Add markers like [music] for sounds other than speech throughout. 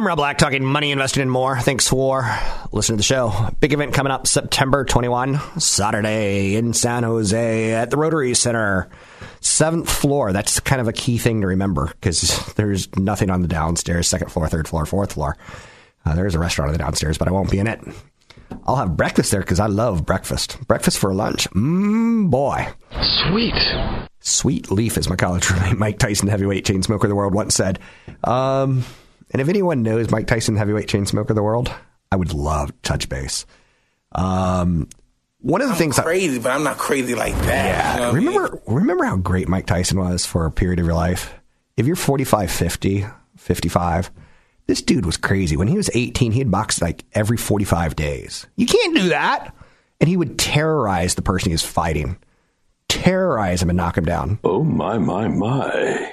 I'm Rob Black, talking money, investing, and more. Thanks for listening to the show. Big event coming up September 21, Saturday in San Jose at the Rotary Center. Seventh floor. That's kind of a key thing to remember because there's nothing on the downstairs, second floor, third floor, fourth floor. Uh, there is a restaurant on the downstairs, but I won't be in it. I'll have breakfast there because I love breakfast. Breakfast for lunch. Mmm, boy. Sweet. Sweet leaf, as my college [laughs] roommate Mike Tyson, heavyweight chain smoker of the world, once said. Um, and if anyone knows Mike Tyson, heavyweight chain smoker of the world, I would love to touch base. Um, one of the I'm things crazy, but I'm not crazy like that. Yeah. You know what I mean? remember remember how great Mike Tyson was for a period of your life? If you're 45, 50, 55, this dude was crazy. When he was 18, he had boxed like every 45 days. You can't do that. And he would terrorize the person he was fighting. Terrorize him and knock him down. Oh, my, my, my.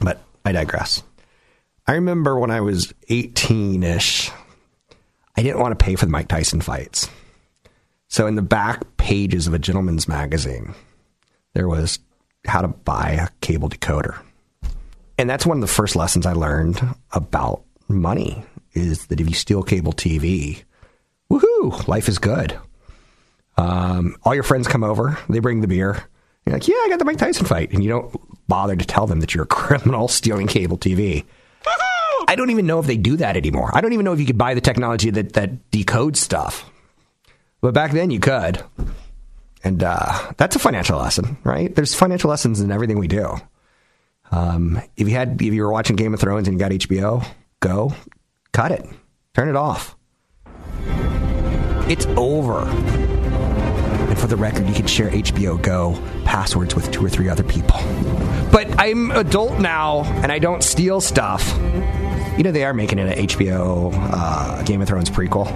But I digress. I remember when I was 18 ish, I didn't want to pay for the Mike Tyson fights. So in the back pages of a gentleman's magazine, there was how to buy a cable decoder. And that's one of the first lessons I learned about money is that if you steal cable TV, woohoo, life is good. Um, all your friends come over, they bring the beer. You're like, yeah, I got the Mike Tyson fight. And you don't bother to tell them that you're a [laughs] criminal stealing cable TV. I don't even know if they do that anymore. I don't even know if you could buy the technology that, that decodes stuff. But back then you could. And uh, that's a financial lesson, right? There's financial lessons in everything we do. Um, if you had, if you were watching Game of Thrones and you got HBO, go, cut it, turn it off. It's over. And for the record, you can share HBO Go passwords with two or three other people. But I'm adult now, and I don't steal stuff. You know they are making an HBO uh, Game of Thrones prequel,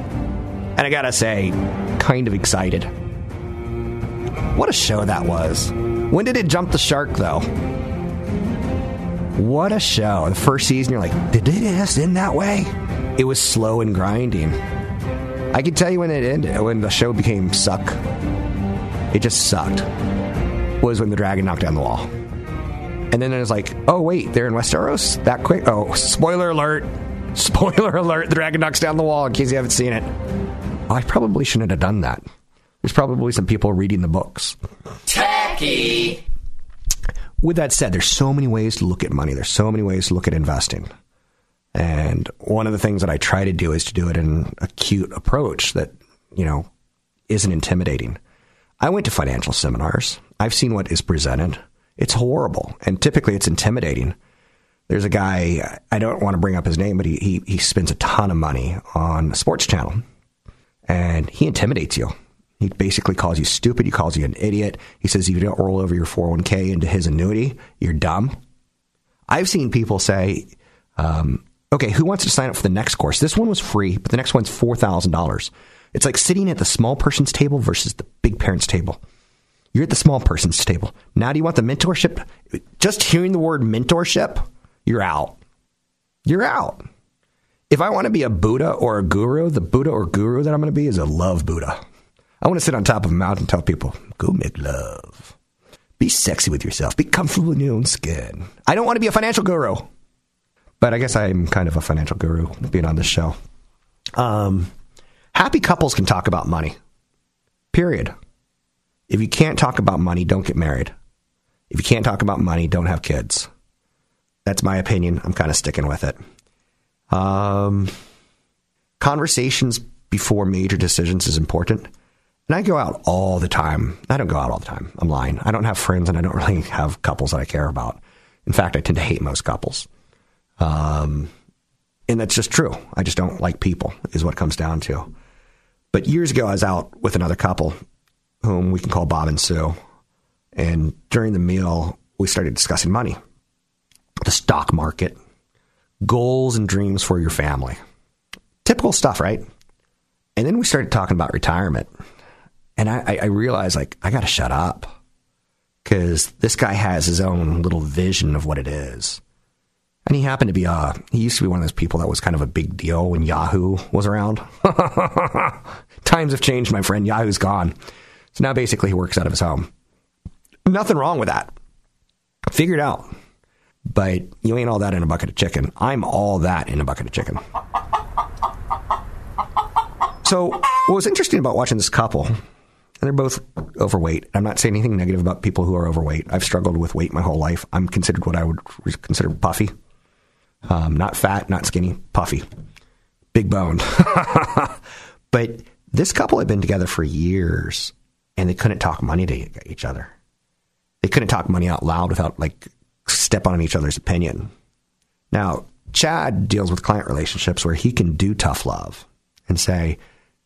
and I gotta say, kind of excited. What a show that was! When did it jump the shark, though? What a show! The first season, you're like, did it just end that way? It was slow and grinding. I can tell you when it ended, when the show became suck. It just sucked. Was when the dragon knocked down the wall. And then was like, oh, wait, they're in Westeros? That quick? Oh, spoiler alert. [laughs] Spoiler alert. The dragon knocks down the wall in case you haven't seen it. I probably shouldn't have done that. There's probably some people reading the books. Tacky. With that said, there's so many ways to look at money. There's so many ways to look at investing. And one of the things that I try to do is to do it in an acute approach that, you know, isn't intimidating. I went to financial seminars. I've seen what is presented. It's horrible. And typically it's intimidating. There's a guy, I don't want to bring up his name, but he, he, he spends a ton of money on a sports channel. And he intimidates you. He basically calls you stupid. He calls you an idiot. He says if you don't roll over your 401k into his annuity, you're dumb. I've seen people say, um, okay, who wants to sign up for the next course? This one was free, but the next one's $4,000. It's like sitting at the small person's table versus the big parent's table. You're at the small person's table. Now, do you want the mentorship? Just hearing the word mentorship, you're out. You're out. If I want to be a Buddha or a guru, the Buddha or guru that I'm going to be is a love Buddha. I want to sit on top of a mountain and tell people, go make love. Be sexy with yourself. Be comfortable in your own skin. I don't want to be a financial guru. But I guess I'm kind of a financial guru being on this show. Um, happy couples can talk about money. Period. If you can't talk about money, don't get married. If you can't talk about money, don't have kids. That's my opinion. I'm kind of sticking with it. Um, conversations before major decisions is important. And I go out all the time. I don't go out all the time. I'm lying. I don't have friends and I don't [laughs] really have couples that I care about. In fact, I tend to hate most couples. Um, And that's just true. I just don't like people, is what comes down to. But years ago, I was out with another couple whom we can call Bob and Sue. And during the meal, we started discussing money, the stock market, goals and dreams for your family. Typical stuff, right? And then we started talking about retirement. And I, I realized, like, I got to shut up because this guy has his own little vision of what it is. And he happened to be, uh, he used to be one of those people that was kind of a big deal when Yahoo was around. [laughs] Times have changed, my friend. Yahoo's gone. So now basically he works out of his home. Nothing wrong with that. Figured out. But you ain't all that in a bucket of chicken. I'm all that in a bucket of chicken. So, what was interesting about watching this couple, and they're both overweight. I'm not saying anything negative about people who are overweight. I've struggled with weight my whole life. I'm considered what I would consider puffy. Um, not fat, not skinny, puffy. Big boned. [laughs] but this couple had been together for years and they couldn't talk money to each other. They couldn't talk money out loud without like step on each other's opinion. Now, Chad deals with client relationships where he can do tough love and say,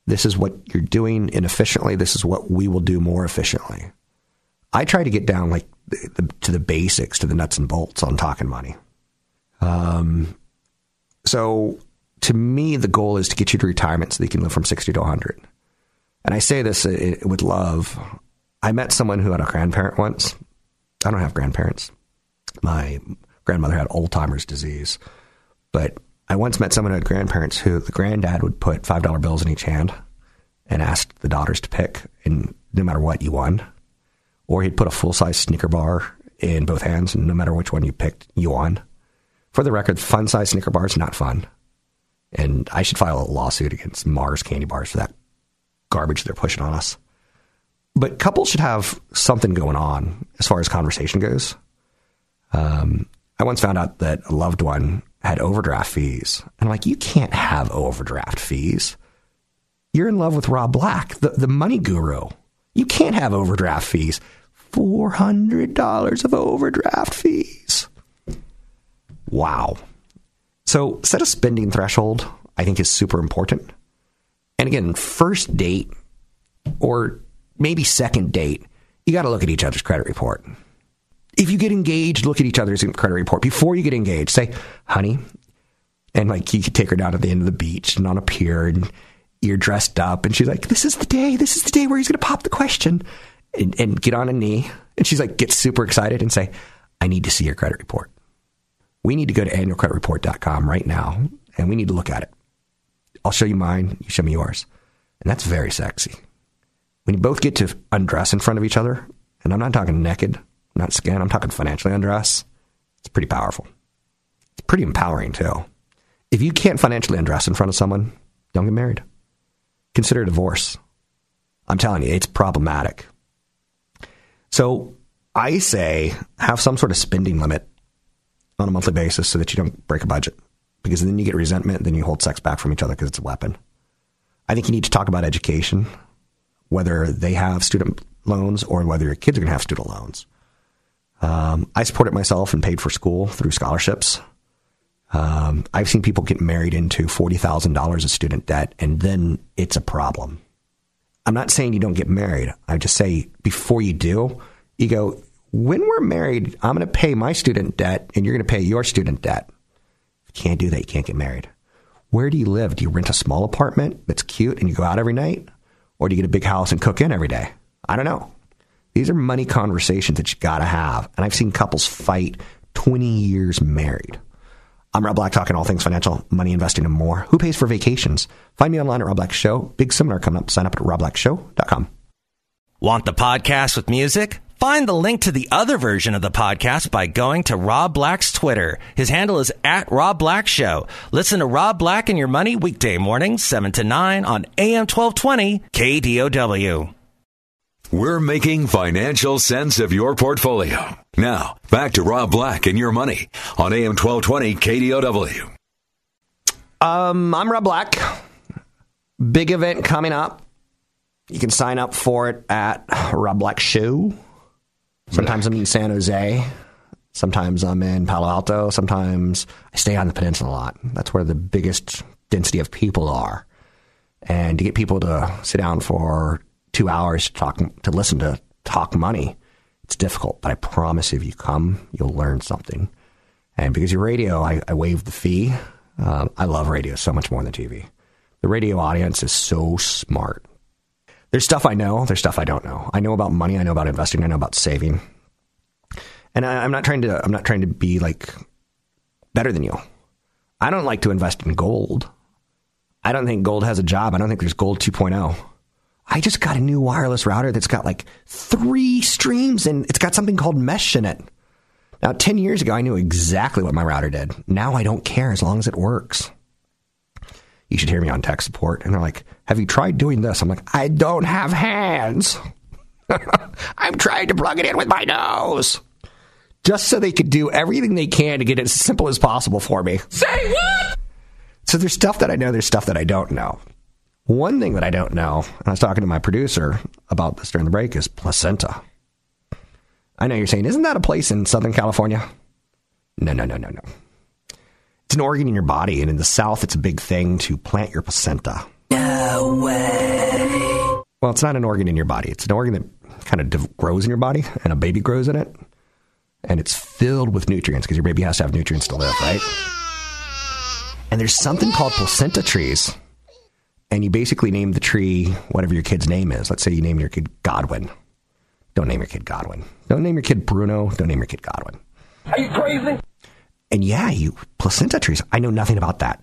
this is what you're doing inefficiently. This is what we will do more efficiently. I try to get down like the, the, to the basics, to the nuts and bolts on talking money. Um, so to me, the goal is to get you to retirement so that you can live from 60 to 100. And I say this uh, with love. I met someone who had a grandparent once. I don't have grandparents. My grandmother had Alzheimer's disease. But I once met someone who had grandparents who the granddad would put $5 bills in each hand and asked the daughters to pick, and no matter what, you won. Or he'd put a full size Snicker bar in both hands, and no matter which one you picked, you won. For the record, fun size Snicker bars not fun. And I should file a lawsuit against Mars candy bars for that garbage they're pushing on us. But couples should have something going on as far as conversation goes. Um, I once found out that a loved one had overdraft fees. And I'm like, you can't have overdraft fees. You're in love with Rob Black, the, the money guru. You can't have overdraft fees. $400 of overdraft fees. Wow. So set a spending threshold, I think is super important. And again, first date or maybe second date, you got to look at each other's credit report. If you get engaged, look at each other's credit report before you get engaged. Say, honey, and like you could take her down to the end of the beach and on a pier and you're dressed up and she's like, this is the day, this is the day where he's going to pop the question and, and get on a knee. And she's like, get super excited and say, I need to see your credit report. We need to go to annualcreditreport.com right now and we need to look at it. I'll show you mine, you show me yours. And that's very sexy. When you both get to undress in front of each other, and I'm not talking naked, not skin, I'm talking financially undress, it's pretty powerful. It's pretty empowering too. If you can't financially undress in front of someone, don't get married. Consider a divorce. I'm telling you, it's problematic. So I say have some sort of spending limit on a monthly basis so that you don't break a budget because then you get resentment, then you hold sex back from each other because it's a weapon. I think you need to talk about education, whether they have student loans or whether your kids are going to have student loans. Um, I supported myself and paid for school through scholarships. Um, I've seen people get married into $40,000 of student debt, and then it's a problem. I'm not saying you don't get married. I just say before you do, you go, when we're married, I'm going to pay my student debt and you're going to pay your student debt. Can't do that, you can't get married. Where do you live? Do you rent a small apartment that's cute and you go out every night? Or do you get a big house and cook in every day? I don't know. These are money conversations that you got to have. And I've seen couples fight 20 years married. I'm Rob Black, talking all things financial, money, investing, and more. Who pays for vacations? Find me online at Rob Black Show. Big seminar coming up. Sign up at robblackshow.com. Want the podcast with music? Find the link to the other version of the podcast by going to Rob Black's Twitter. His handle is at Rob Black Show. Listen to Rob Black and Your Money weekday mornings, 7 to 9 on AM 1220 KDOW. We're making financial sense of your portfolio. Now, back to Rob Black and Your Money on AM 1220 KDOW. Um, I'm Rob Black. Big event coming up. You can sign up for it at Rob Black Show. Sometimes I'm in San Jose. Sometimes I'm in Palo Alto. Sometimes I stay on the peninsula a lot. That's where the biggest density of people are. And to get people to sit down for two hours to talk, to listen to talk money, it's difficult. But I promise if you come, you'll learn something. And because you're radio, I, I waive the fee. Um, I love radio so much more than TV. The radio audience is so smart. There's stuff I know, there's stuff I don't know. I know about money, I know about investing, I know about saving. And I, I'm not trying to I'm not trying to be like better than you. I don't like to invest in gold. I don't think gold has a job. I don't think there's gold 2.0. I just got a new wireless router that's got like three streams and it's got something called mesh in it. Now, 10 years ago, I knew exactly what my router did. Now I don't care as long as it works. You should hear me on tech support. And they're like, Have you tried doing this? I'm like, I don't have hands. [laughs] I'm trying to plug it in with my nose. Just so they could do everything they can to get it as simple as possible for me. Say what? So there's stuff that I know, there's stuff that I don't know. One thing that I don't know, and I was talking to my producer about this during the break, is placenta. I know you're saying, isn't that a place in Southern California? No, no, no, no, no. It's an organ in your body, and in the South, it's a big thing to plant your placenta. No way. Well, it's not an organ in your body. It's an organ that kind of dev- grows in your body, and a baby grows in it, and it's filled with nutrients because your baby has to have nutrients to live, right? And there's something called placenta trees, and you basically name the tree whatever your kid's name is. Let's say you name your kid Godwin. Don't name your kid Godwin. Don't name your kid Bruno. Don't name your kid Godwin. Are you crazy? And yeah, you placenta trees. I know nothing about that.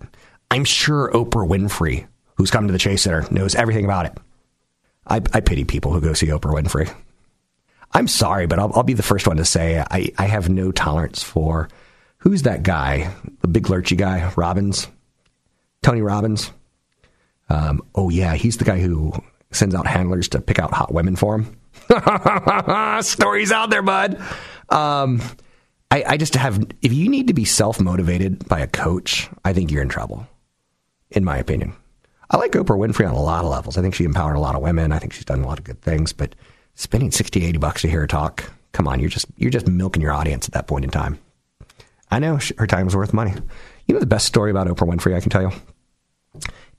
I'm sure Oprah Winfrey, who's come to the Chase Center, knows everything about it. I, I pity people who go see Oprah Winfrey. I'm sorry, but I'll, I'll be the first one to say I, I have no tolerance for who's that guy, the big lurchy guy, Robbins, Tony Robbins. Um, oh yeah, he's the guy who sends out handlers to pick out hot women for him. [laughs] Stories out there, bud. Um, I, I just have. If you need to be self motivated by a coach, I think you're in trouble. In my opinion, I like Oprah Winfrey on a lot of levels. I think she empowered a lot of women. I think she's done a lot of good things. But spending 60, 80 bucks to hear her talk, come on, you're just you're just milking your audience at that point in time. I know her time is worth money. You know the best story about Oprah Winfrey I can tell you.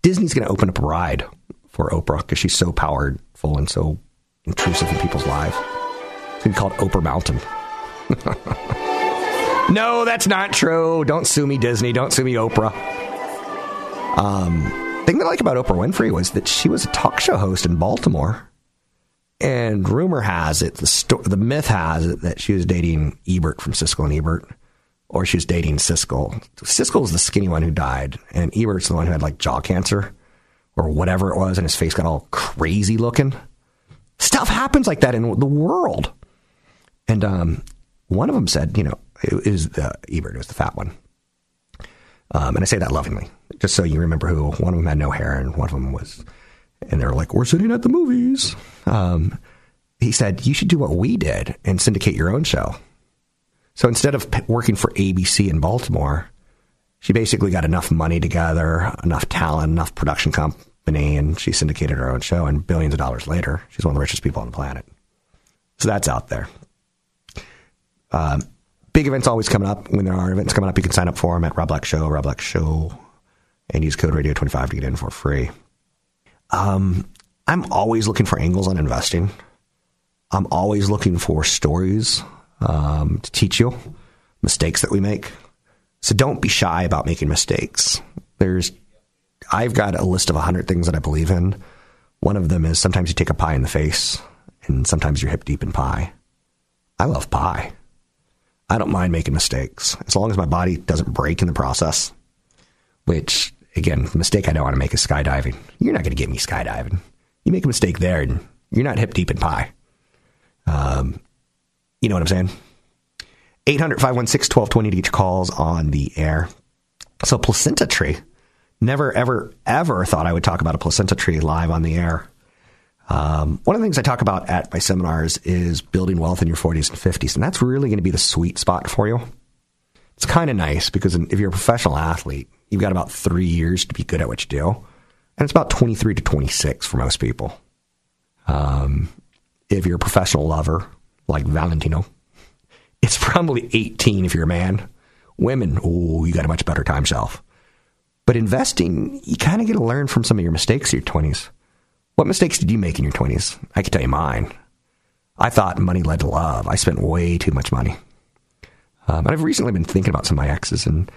Disney's going to open up a ride for Oprah because she's so powerful and so intrusive in people's lives. It's going to be called Oprah Mountain. [laughs] no, that's not true. Don't sue me, Disney. Don't sue me, Oprah. Um, thing that I like about Oprah Winfrey was that she was a talk show host in Baltimore. And rumor has it, the sto- the myth has it that she was dating Ebert from Siskel and Ebert, or she was dating Siskel. Siskel was the skinny one who died, and Ebert's the one who had like jaw cancer or whatever it was, and his face got all crazy looking. Stuff happens like that in the world. And um, one of them said, you know, it was the Ebert, it was the fat one. Um, and I say that lovingly, just so you remember who. One of them had no hair, and one of them was, and they were like, "We're sitting at the movies." Um, he said, "You should do what we did and syndicate your own show." So instead of working for ABC in Baltimore, she basically got enough money together, enough talent, enough production company, and she syndicated her own show. And billions of dollars later, she's one of the richest people on the planet. So that's out there. Um, big events always coming up. When there are events coming up, you can sign up for them at Rob Black Show, Rob Black Show, and use code Radio25 to get in for free. Um, I'm always looking for angles on investing. I'm always looking for stories um, to teach you mistakes that we make. So don't be shy about making mistakes. There's, I've got a list of 100 things that I believe in. One of them is sometimes you take a pie in the face, and sometimes you're hip deep in pie. I love pie. I don't mind making mistakes as long as my body doesn't break in the process. Which, again, mistake I don't want to make is skydiving. You're not going to get me skydiving. You make a mistake there, and you're not hip deep in pie. Um, you know what I'm saying? 800 516 1220 to calls on the air. So, placenta tree. Never, ever, ever thought I would talk about a placenta tree live on the air. Um, one of the things I talk about at my seminars is building wealth in your 40s and 50s, and that's really going to be the sweet spot for you. It's kind of nice because if you're a professional athlete, you've got about three years to be good at what you do, and it's about 23 to 26 for most people. Um, if you're a professional lover like Valentino, It's probably 18 if you're a man. Women, oh, you got a much better time shelf. But investing, you kind of get to learn from some of your mistakes in your 20s. What mistakes did you make in your 20s? I can tell you mine. I thought money led to love. I spent way too much money. Um, and I've recently been thinking about some of my exes, and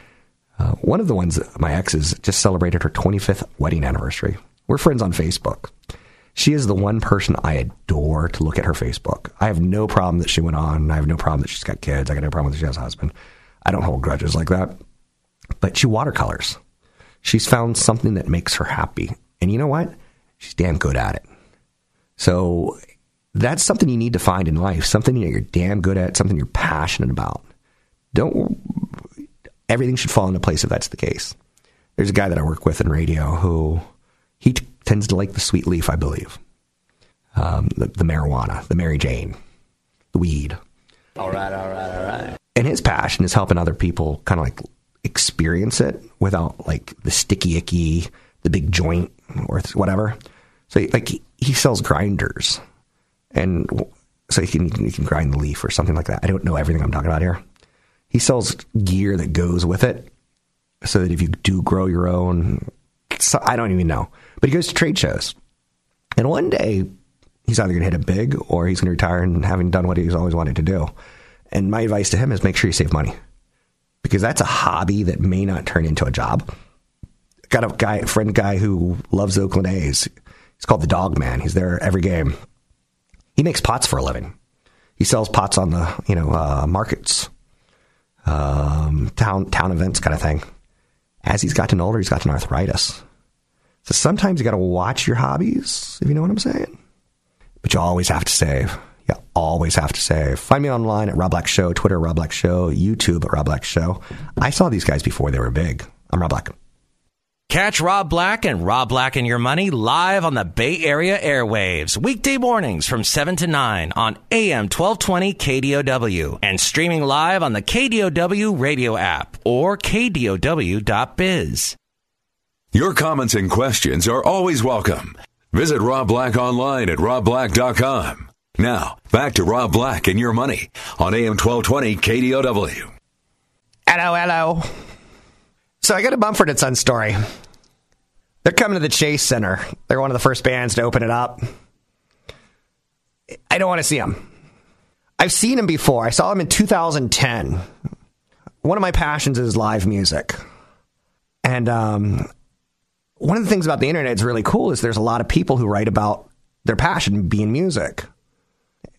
uh, one of the ones, my exes, just celebrated her 25th wedding anniversary. We're friends on Facebook. She is the one person I adore to look at her Facebook. I have no problem that she went on. I have no problem that she's got kids. I got no problem that she has a husband. I don't hold grudges like that. But she watercolors. She's found something that makes her happy. And you know what? She's damn good at it. So that's something you need to find in life, something that you're damn good at, something you're passionate about. Don't everything should fall into place if that's the case. There's a guy that I work with in radio who he t- tends to like the sweet leaf, I believe, um, the, the marijuana, the Mary Jane, the weed. All right, all right, all right. And his passion is helping other people kind of like experience it without like the sticky icky, the big joint or whatever. So like he, he sells grinders, and so he can he can grind the leaf or something like that. I don't know everything I'm talking about here. He sells gear that goes with it, so that if you do grow your own, so I don't even know. But he goes to trade shows, and one day he's either going to hit it big or he's going to retire and having done what he's always wanted to do. And my advice to him is make sure you save money because that's a hobby that may not turn into a job. Got a guy, a friend guy who loves Oakland A's. He's called the Dog Man. He's there every game. He makes pots for a living. He sells pots on the you know uh, markets, um, town town events kind of thing. As he's gotten older, he's gotten arthritis. So sometimes you got to watch your hobbies, if you know what I'm saying. But you always have to save. You always have to save. Find me online at Rob Black Show, Twitter Rob Black Show, YouTube at Rob Black Show. I saw these guys before they were big. I'm Rob Black. Catch Rob Black and Rob Black and Your Money live on the Bay Area airwaves, weekday mornings from 7 to 9 on AM 1220 KDOW and streaming live on the KDOW radio app or KDOW.biz. Your comments and questions are always welcome. Visit Rob Black online at robblack.com. Now, back to Rob Black and Your Money on AM 1220 KDOW. Hello, hello. So I got a Mumford and Son story. They're coming to the Chase Center. They're one of the first bands to open it up. I don't want to see them. I've seen them before. I saw them in 2010. One of my passions is live music. And um, one of the things about the internet that's really cool is there's a lot of people who write about their passion being music.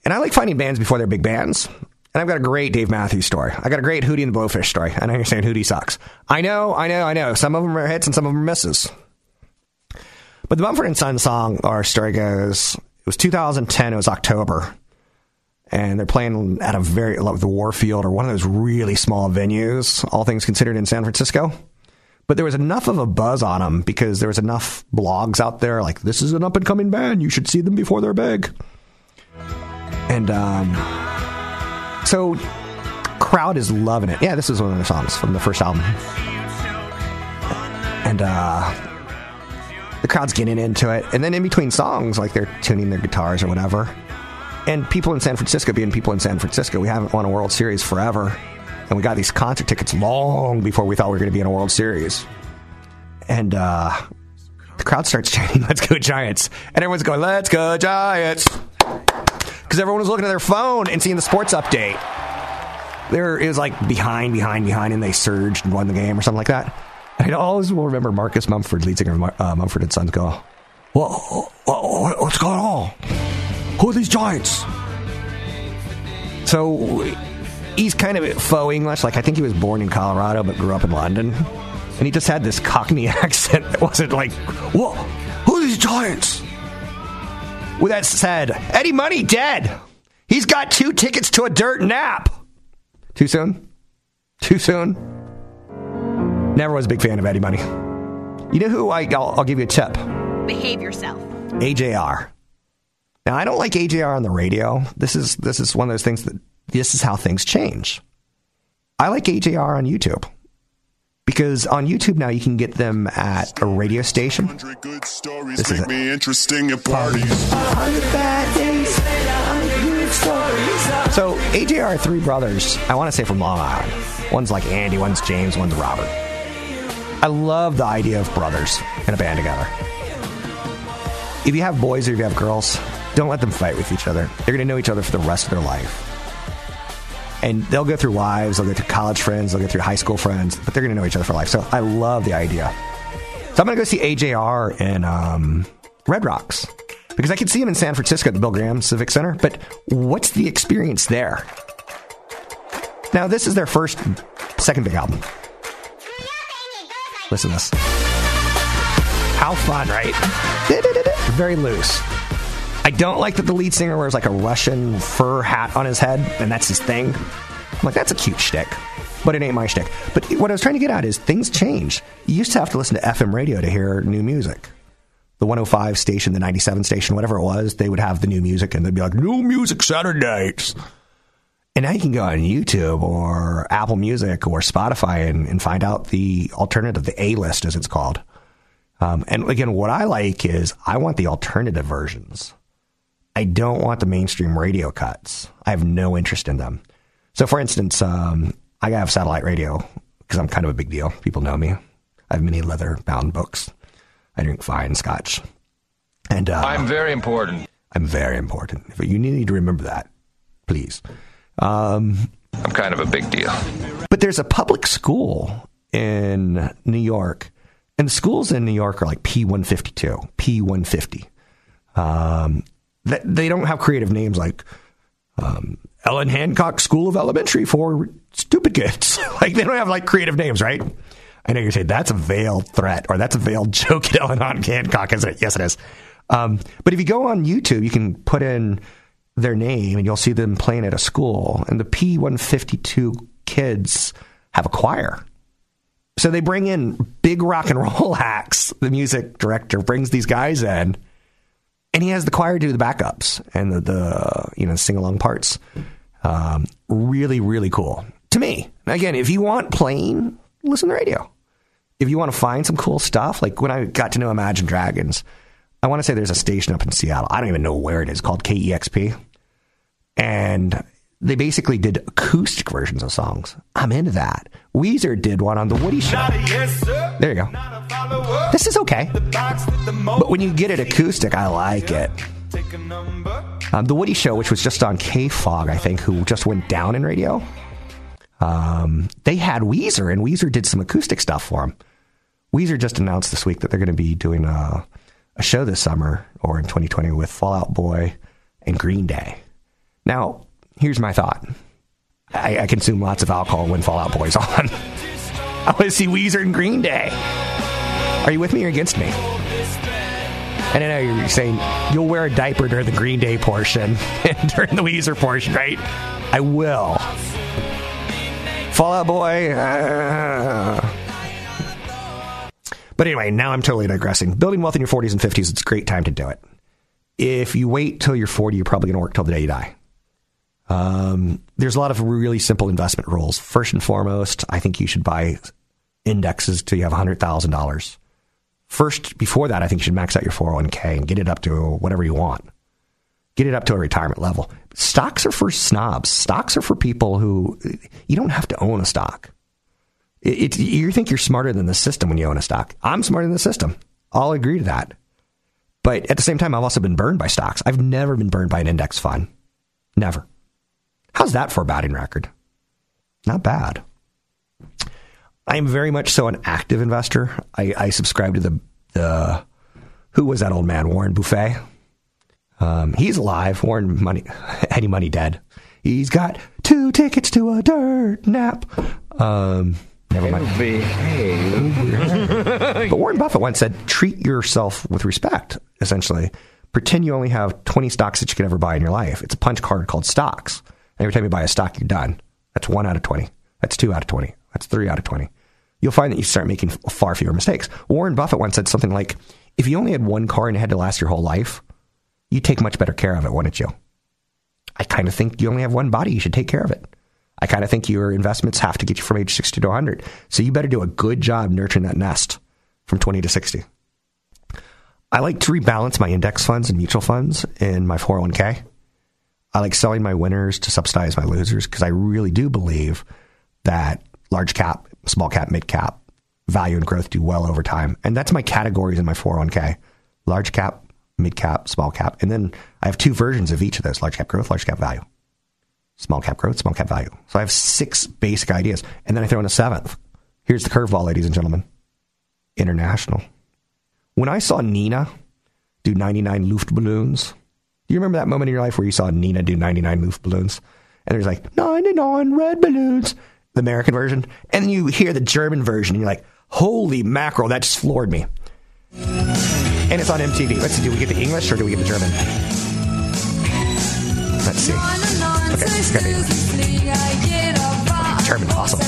And I like finding bands before they're big bands. And I've got a great Dave Matthews story. I got a great Hootie and the Blowfish story. I understand Hootie sucks. I know, I know, I know. Some of them are hits and some of them are misses. But the Mumford and Son song, our story goes, it was 2010, it was October. And they're playing at a very, like the Warfield or one of those really small venues, all things considered in San Francisco. But there was enough of a buzz on them because there was enough blogs out there like, this is an up and coming band. You should see them before they're big. And, um, so crowd is loving it. Yeah, this is one of the songs from the first album. And uh the crowd's getting into it. And then in between songs, like they're tuning their guitars or whatever. And people in San Francisco being people in San Francisco, we haven't won a World Series forever. And we got these concert tickets long before we thought we were going to be in a World Series. And uh the crowd starts chanting, [laughs] Let's go Giants. And everyone's going, Let's go Giants because everyone was looking at their phone and seeing the sports update. There was like behind, behind, behind, and they surged and won the game or something like that. I always will remember Marcus Mumford, lead singer of uh, Mumford and Sons, go, what, what, "What's going on? Who are these Giants?" So he's kind of faux English. Like I think he was born in Colorado but grew up in London, and he just had this Cockney [laughs] accent. that wasn't like, "What? Who are these Giants?" With that said, Eddie Money dead. He's got two tickets to a dirt nap. Too soon? Too soon? Never was a big fan of Eddie Money. You know who I, I'll, I'll give you a tip. Behave yourself. AJR. Now I don't like AJR on the radio. This is this is one of those things that this is how things change. I like AJR on YouTube because on YouTube now you can get them at a radio station. This is it. interesting at parties. So AJR are three brothers. I want to say from Long Island. One's like Andy, one's James, one's Robert. I love the idea of brothers in a band together. If you have boys or if you have girls, don't let them fight with each other. They're going to know each other for the rest of their life. And they'll go through wives, they'll go through college friends, they'll go through high school friends, but they're going to know each other for life. So I love the idea. So I'm going to go see AJR in um, Red Rocks because I could see him in San Francisco at the Bill Graham Civic Center. But what's the experience there? Now, this is their first, second big album. Listen to this. How fun, right? Very loose. I don't like that the lead singer wears like a Russian fur hat on his head, and that's his thing. I'm like, that's a cute shtick, but it ain't my shtick. But what I was trying to get at is things change. You used to have to listen to FM radio to hear new music. The 105 station, the 97 station, whatever it was, they would have the new music, and they'd be like, new music Saturdays. And now you can go on YouTube or Apple Music or Spotify and, and find out the alternative, the A list as it's called. Um, and again, what I like is I want the alternative versions. I don't want the mainstream radio cuts. I have no interest in them. So, for instance, um, I have satellite radio because I'm kind of a big deal. People know me. I have many leather bound books. I drink fine scotch. And uh, I'm very important. I'm very important. You need to remember that, please. Um, I'm kind of a big deal. But there's a public school in New York, and schools in New York are like P152, P150. Um, they don't have creative names like um, Ellen Hancock School of Elementary for stupid kids. [laughs] like they don't have like creative names, right? I know you're saying that's a veiled threat or that's a veiled [laughs] joke at Ellen Hancock, isn't it? Yes, it is. Um, but if you go on YouTube, you can put in their name and you'll see them playing at a school. And the P152 kids have a choir. So they bring in big rock and roll [laughs] acts. The music director brings these guys in, and he has the choir do the backups and the, the you know sing along parts. Um, really, really cool to me. Again, if you want plain, listen to the radio. If you want to find some cool stuff, like when I got to know Imagine Dragons, I want to say there's a station up in Seattle. I don't even know where it is called KEXP. And they basically did acoustic versions of songs. I'm into that. Weezer did one on The Woody Show. There you go. This is okay. But when you get it acoustic, I like it. Um, the Woody Show, which was just on KFOG, I think, who just went down in radio, um, they had Weezer, and Weezer did some acoustic stuff for them. Weezer just announced this week that they're going to be doing a, a show this summer or in 2020 with Fall Out Boy and Green Day. Now, here's my thought. I, I consume lots of alcohol when Fall Out Boy's [laughs] on. I want to see Weezer and Green Day. Are you with me or against me? And I know you're saying you'll wear a diaper during the Green Day portion [laughs] and during the Weezer portion, right? I will. Fall Out Boy. Uh... But anyway, now I'm totally digressing. Building wealth in your 40s and 50s, it's a great time to do it. If you wait till you're 40, you're probably going to work till the day you die. Um, there's a lot of really simple investment rules. First and foremost, I think you should buy indexes till you have $100,000. First, before that, I think you should max out your 401k and get it up to whatever you want. Get it up to a retirement level. Stocks are for snobs. Stocks are for people who you don't have to own a stock. It, it, you think you're smarter than the system when you own a stock. I'm smarter than the system. I'll agree to that. But at the same time, I've also been burned by stocks. I've never been burned by an index fund. Never. How's that for a batting record? Not bad. I am very much so an active investor. I, I subscribe to the the who was that old man Warren Buffett. Um, he's alive. Warren Money [laughs] Eddie Money dead. He's got two tickets to a dirt nap. Um, never mind. but Warren Buffett once said, "Treat yourself with respect." Essentially, pretend you only have twenty stocks that you can ever buy in your life. It's a punch card called stocks. And Every time you buy a stock, you're done. That's one out of 20. That's two out of 20. That's three out of 20. You'll find that you start making far fewer mistakes. Warren Buffett once said something like, if you only had one car and it had to last your whole life, you'd take much better care of it, wouldn't you? I kind of think you only have one body. You should take care of it. I kind of think your investments have to get you from age 60 to 100. So you better do a good job nurturing that nest from 20 to 60. I like to rebalance my index funds and mutual funds in my 401k. I like selling my winners to subsidize my losers because I really do believe that large cap, small cap, mid cap, value and growth do well over time. And that's my categories in my 401k large cap, mid cap, small cap. And then I have two versions of each of those large cap growth, large cap value, small cap growth, small cap value. So I have six basic ideas. And then I throw in a seventh. Here's the curveball, ladies and gentlemen international. When I saw Nena do 99 Luftballons, do you remember that moment in your life where you saw Nena do 99 Luftballons? And there's like 99 red balloons, the American version. And then you hear the German version and you're like, holy mackerel, that just floored me. And it's on MTV. Let's see, do we get the English or do we get the German? Let's see. Okay, it's got to German, awesome.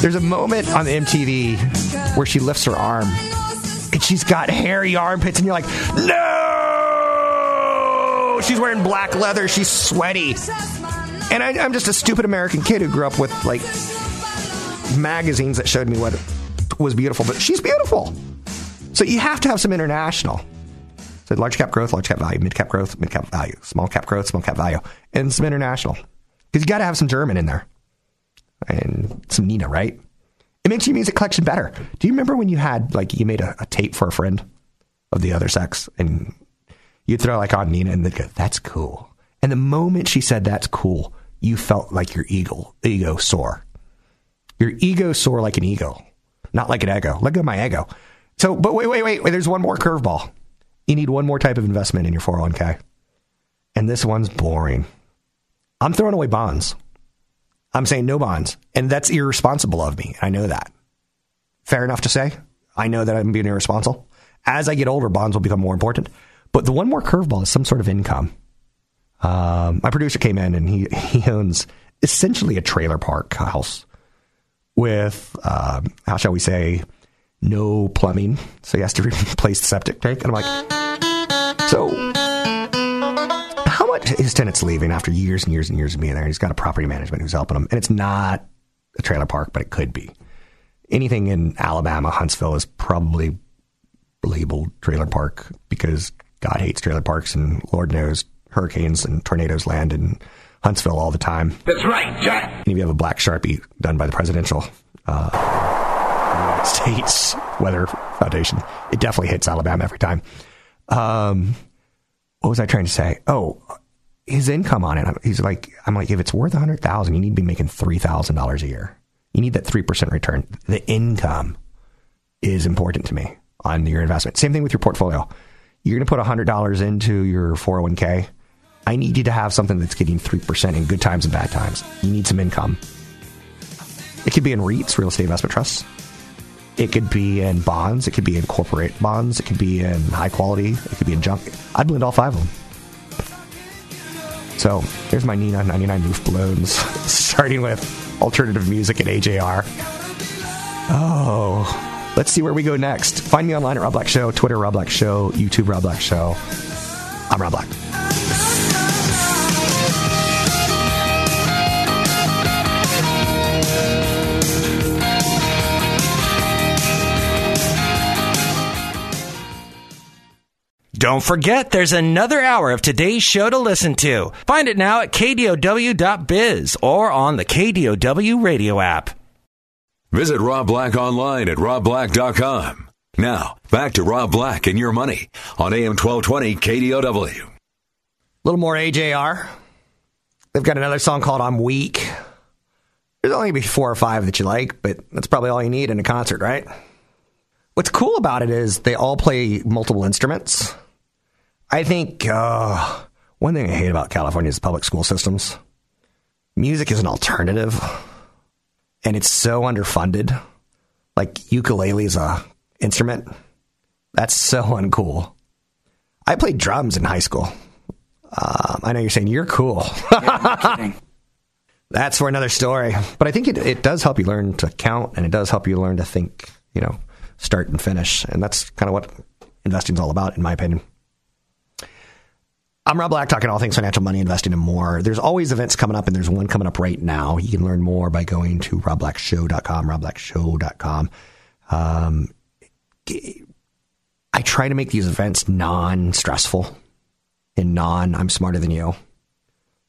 There's a moment on the MTV where she lifts her arm and she's got hairy armpits, and you're like, no! She's wearing black leather, she's sweaty. And I, I'm just a stupid American kid who grew up with like magazines that showed me what was beautiful, but she's beautiful. So you have to have some international. So large cap growth, large cap value, mid cap growth, mid cap value, small cap growth, small cap value, and some international. Because you got to have some German in there and some Nena, right? It makes your music collection better. Do you remember when you had like you made a, a tape for a friend of the other sex and you'd throw like on Nena and they'd go, "That's cool." And the moment she said that's cool, you felt like your ego ego soar. Your ego soar like an eagle, not like an ego. Let go of my ego. So, but wait, wait, wait, wait. There's one more curveball. You need one more type of investment in your 401k. And this one's boring. I'm throwing away bonds. I'm saying no bonds. And that's irresponsible of me. I know that. Fair enough to say. I know that I'm being irresponsible. As I get older, bonds will become more important. But the one more curveball is some sort of income. Um, my producer came in and he, he owns essentially a trailer park house with, um, how shall we say, no plumbing. So he has to [laughs] replace the septic tank. And I'm like, so how much his tenant's leaving after years and years and years of being there? He's got a property management who's helping him. And it's not a trailer park, but it could be. Anything in Alabama, Huntsville is probably labeled trailer park because God hates trailer parks and Lord knows hurricanes and tornadoes land in Huntsville all the time. That's right, Jack. And if you have a black sharpie done by the presidential uh, United States Weather Foundation, it definitely hits Alabama every time. Um, what was I trying to say? Oh, his income on it. He's like, I'm like, if it's worth a hundred thousand, you need to be making three thousand dollars a year. You need that three percent return. The income is important to me on your investment. Same thing with your portfolio. You're going to put hundred dollars into your 401k. I need you to have something that's getting three percent in good times and bad times. You need some income. It could be in REITs, real estate investment trusts. It could be in bonds. It could be in corporate bonds. It could be in high quality. It could be in junk. I'd blend all five of them. So there's my Nena 99 roof balloons, [laughs] starting with alternative music and AJR. Oh, let's see where we go next. Find me online at Rob Black Show, Twitter Rob Black Show, YouTube Rob Black Show. I'm Rob Black. Don't forget, there's another hour of today's show to listen to. Find it now at kdow.biz or on the KDOW radio app. Visit Rob Black online at robblack.com. Now, back to Rob Black and your money on AM 1220 KDOW. A little more AJR. They've got another song called I'm Weak. There's only be four or five that you like, but that's probably all you need in a concert, right? What's cool about it is they all play multiple instruments. I think uh, one thing I hate about California is public school systems. Music is an alternative, and it's so underfunded. Like ukulele is a instrument. That's so [laughs] uncool. I played drums in high school. Um, I know you're saying you're cool. [laughs] Yeah, That's for another story. But I think it, it does help you learn to count, and it does help you learn to think, you know, start and finish. And that's kind of what investing is all about, in my opinion. I'm Rob Black, talking all things financial, money, investing, and more. There's always events coming up, and there's one coming up right now. You can learn more by going to robblackshow.com, robblackshow.com. Um, I try to make these events non stressful and non I'm smarter than you.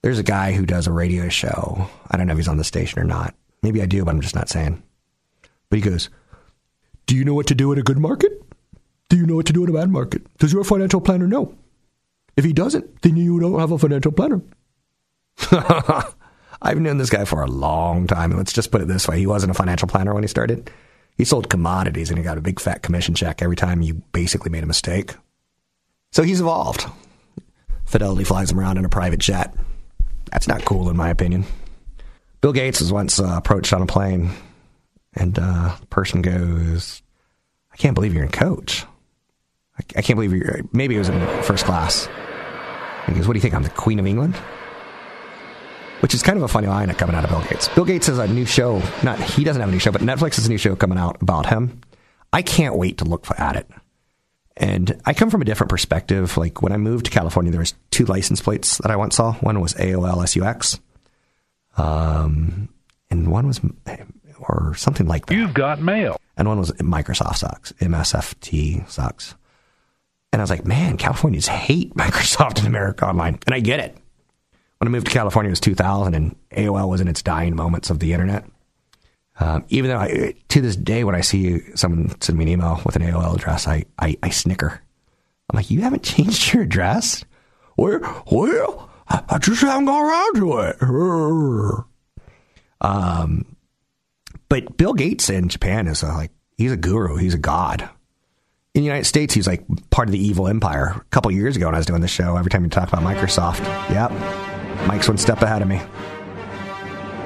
There's a guy who does a radio show. I don't know if he's on the station or not. Maybe I do, but I'm just not saying. But he goes, Do you know what to do in a good market? Do you know what to do in a bad market? Does your financial planner know? If he doesn't, then you don't have a financial planner. [laughs] I've known this guy for a long time. And let's just put it this way he wasn't a financial planner when he started. He sold commodities and he got a big fat commission check every time you basically made a mistake. So he's evolved. Fidelity flies him around in a private jet. That's not cool, in my opinion. Bill Gates was once uh, approached on a plane, and uh, the person goes, I can't believe you're in coach. I, can't believe you're, maybe it was in first class. He goes, What do you think? I'm the Queen of England? Which is kind of a funny line coming out of Bill Gates. Bill Gates has a new show. Not he doesn't have a new show, but Netflix has a new show coming out about him. I can't wait to look at it. And I come from a different perspective. Like when I moved to California, there was two license plates that I once saw. One was AOL SUX, um, and one was or something like that. You've got mail. And one was Microsoft sucks, MSFT sucks. And I was like, man, Californians hate [laughs] Microsoft and America Online, and I get it. When I moved to California, it was 2000, and AOL was in its dying moments of the internet. Um, even though I, to this day, when I see someone send me an email with an AOL address, I, I, I snicker. I'm like, you haven't changed your address? Well, well, I just haven't got around to it. Um, but Bill Gates in Japan is a, like, he's a guru. He's a god. In the United States, he's like part of the evil empire. A couple years ago, when I was doing the show, every time you talk about Microsoft, yep, Mike's one step ahead of me.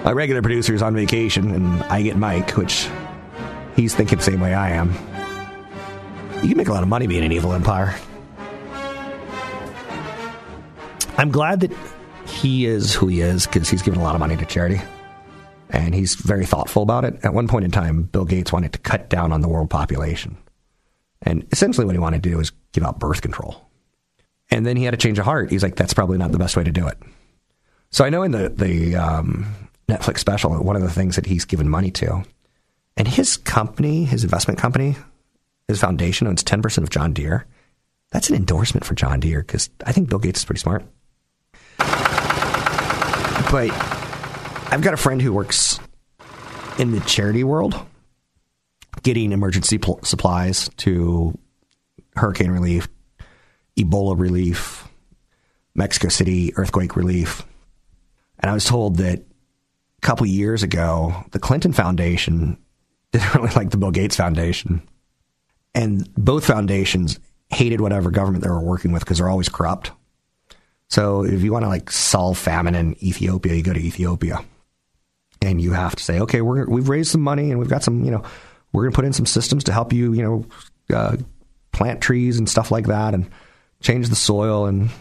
My regular producer is on vacation, and I get Mike, which he's thinking the same way I am. You can make a lot of money being an evil empire. I'm glad that he is who he is because he's given a lot of money to charity. And he's very thoughtful about it. At one point in time, Bill Gates wanted to cut down on the world population. And essentially, what he wanted to do was give out birth control. And then he had a change of heart. He's like, that's probably not the best way to do it. So I know in the, the um, Netflix special, one of the things that he's given money to, and his company, his investment company, his foundation owns 10% of John Deere. That's an endorsement for John Deere because I think Bill Gates is pretty smart. But I've got a friend who works in the charity world, getting emergency pl- supplies to hurricane relief, Ebola relief, Mexico City earthquake relief. And I was told that a couple years ago, the Clinton Foundation [laughs] didn't really like the Bill Gates Foundation. And both foundations hated whatever government they were working with because they're always corrupt. So if you want to like solve famine in Ethiopia, you go to Ethiopia, and you have to say, okay, we're we've raised some money and we've got some, you know, we're going to put in some systems to help you, you know, uh, plant trees and stuff like that, and change the soil. And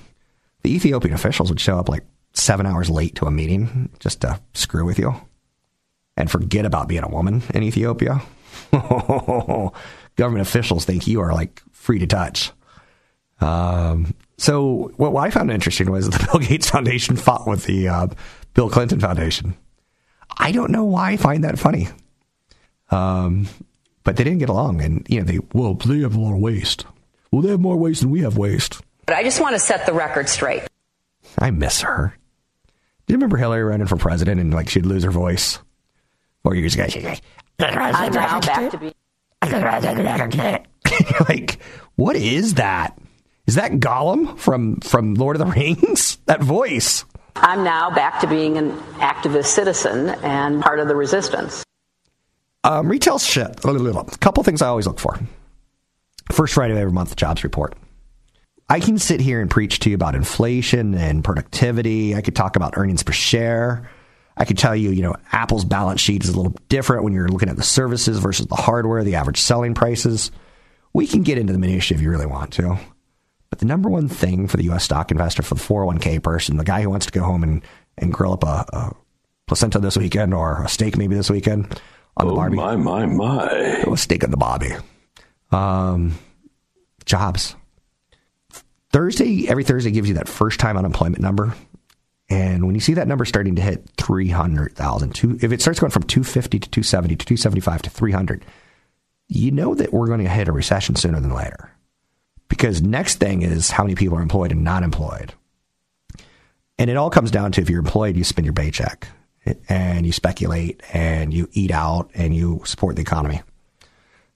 the Ethiopian officials would show up like seven hours late to a meeting just to screw with you and forget about being a woman in Ethiopia. [laughs] Government officials think you are like free to touch. Um, so what I found interesting was that the [laughs] Bill Gates Foundation fought with the uh, Bill Clinton Foundation. I don't know why I find that funny. Um, but they didn't get along, and you know they well they have a lot of waste. Well, they have more waste than we have waste. But I just want to set the record straight. I miss her. Do you remember Hillary running for president and like she'd lose her voice four years ago? She'd like, I'm now back to be. [laughs] like, what is that? Is that Gollum from from Lord of the Rings? [laughs] That voice. I'm now back to being an activist citizen and part of the resistance. Um, retail shit. A couple things I always look for. First Friday of every month, jobs report. I can sit here and preach to you about inflation and productivity. I could talk about earnings per share. I could tell you, you know, Apple's balance sheet is a little different when you're looking at the services versus the hardware, the average selling prices. We can get into the minutiae if you really want to. But the number one thing for the U.S. stock investor, for the 401k person, the guy who wants to go home and, and grill up a, a placenta this weekend or a steak maybe this weekend on oh, the barbie. my, my, my. A steak on the bobby. Um, jobs. Thursday, every Thursday gives you that first time unemployment number. And when you see that number starting to hit 300,000, if it starts going from 250 to 270 to 275 to 300, you know that we're going to hit a recession sooner than later. Because next thing is how many people are employed and not employed. And it all comes down to if you're employed, you spend your paycheck and you speculate and you eat out and you support the economy.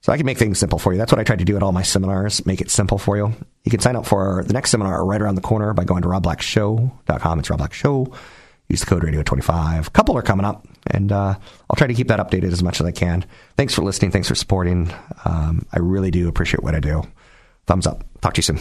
So I can make things simple for you. That's what I try to do at all my seminars, make it simple for you. You can sign up for the next seminar right around the corner by going to robblackshow.com. It's Rob Black Show. Use the code radio25. A couple are coming up, and uh, I'll try to keep that updated as much as I can. Thanks for listening. Thanks for supporting. Um, I really do appreciate what I do. Thumbs up. Talk to you soon.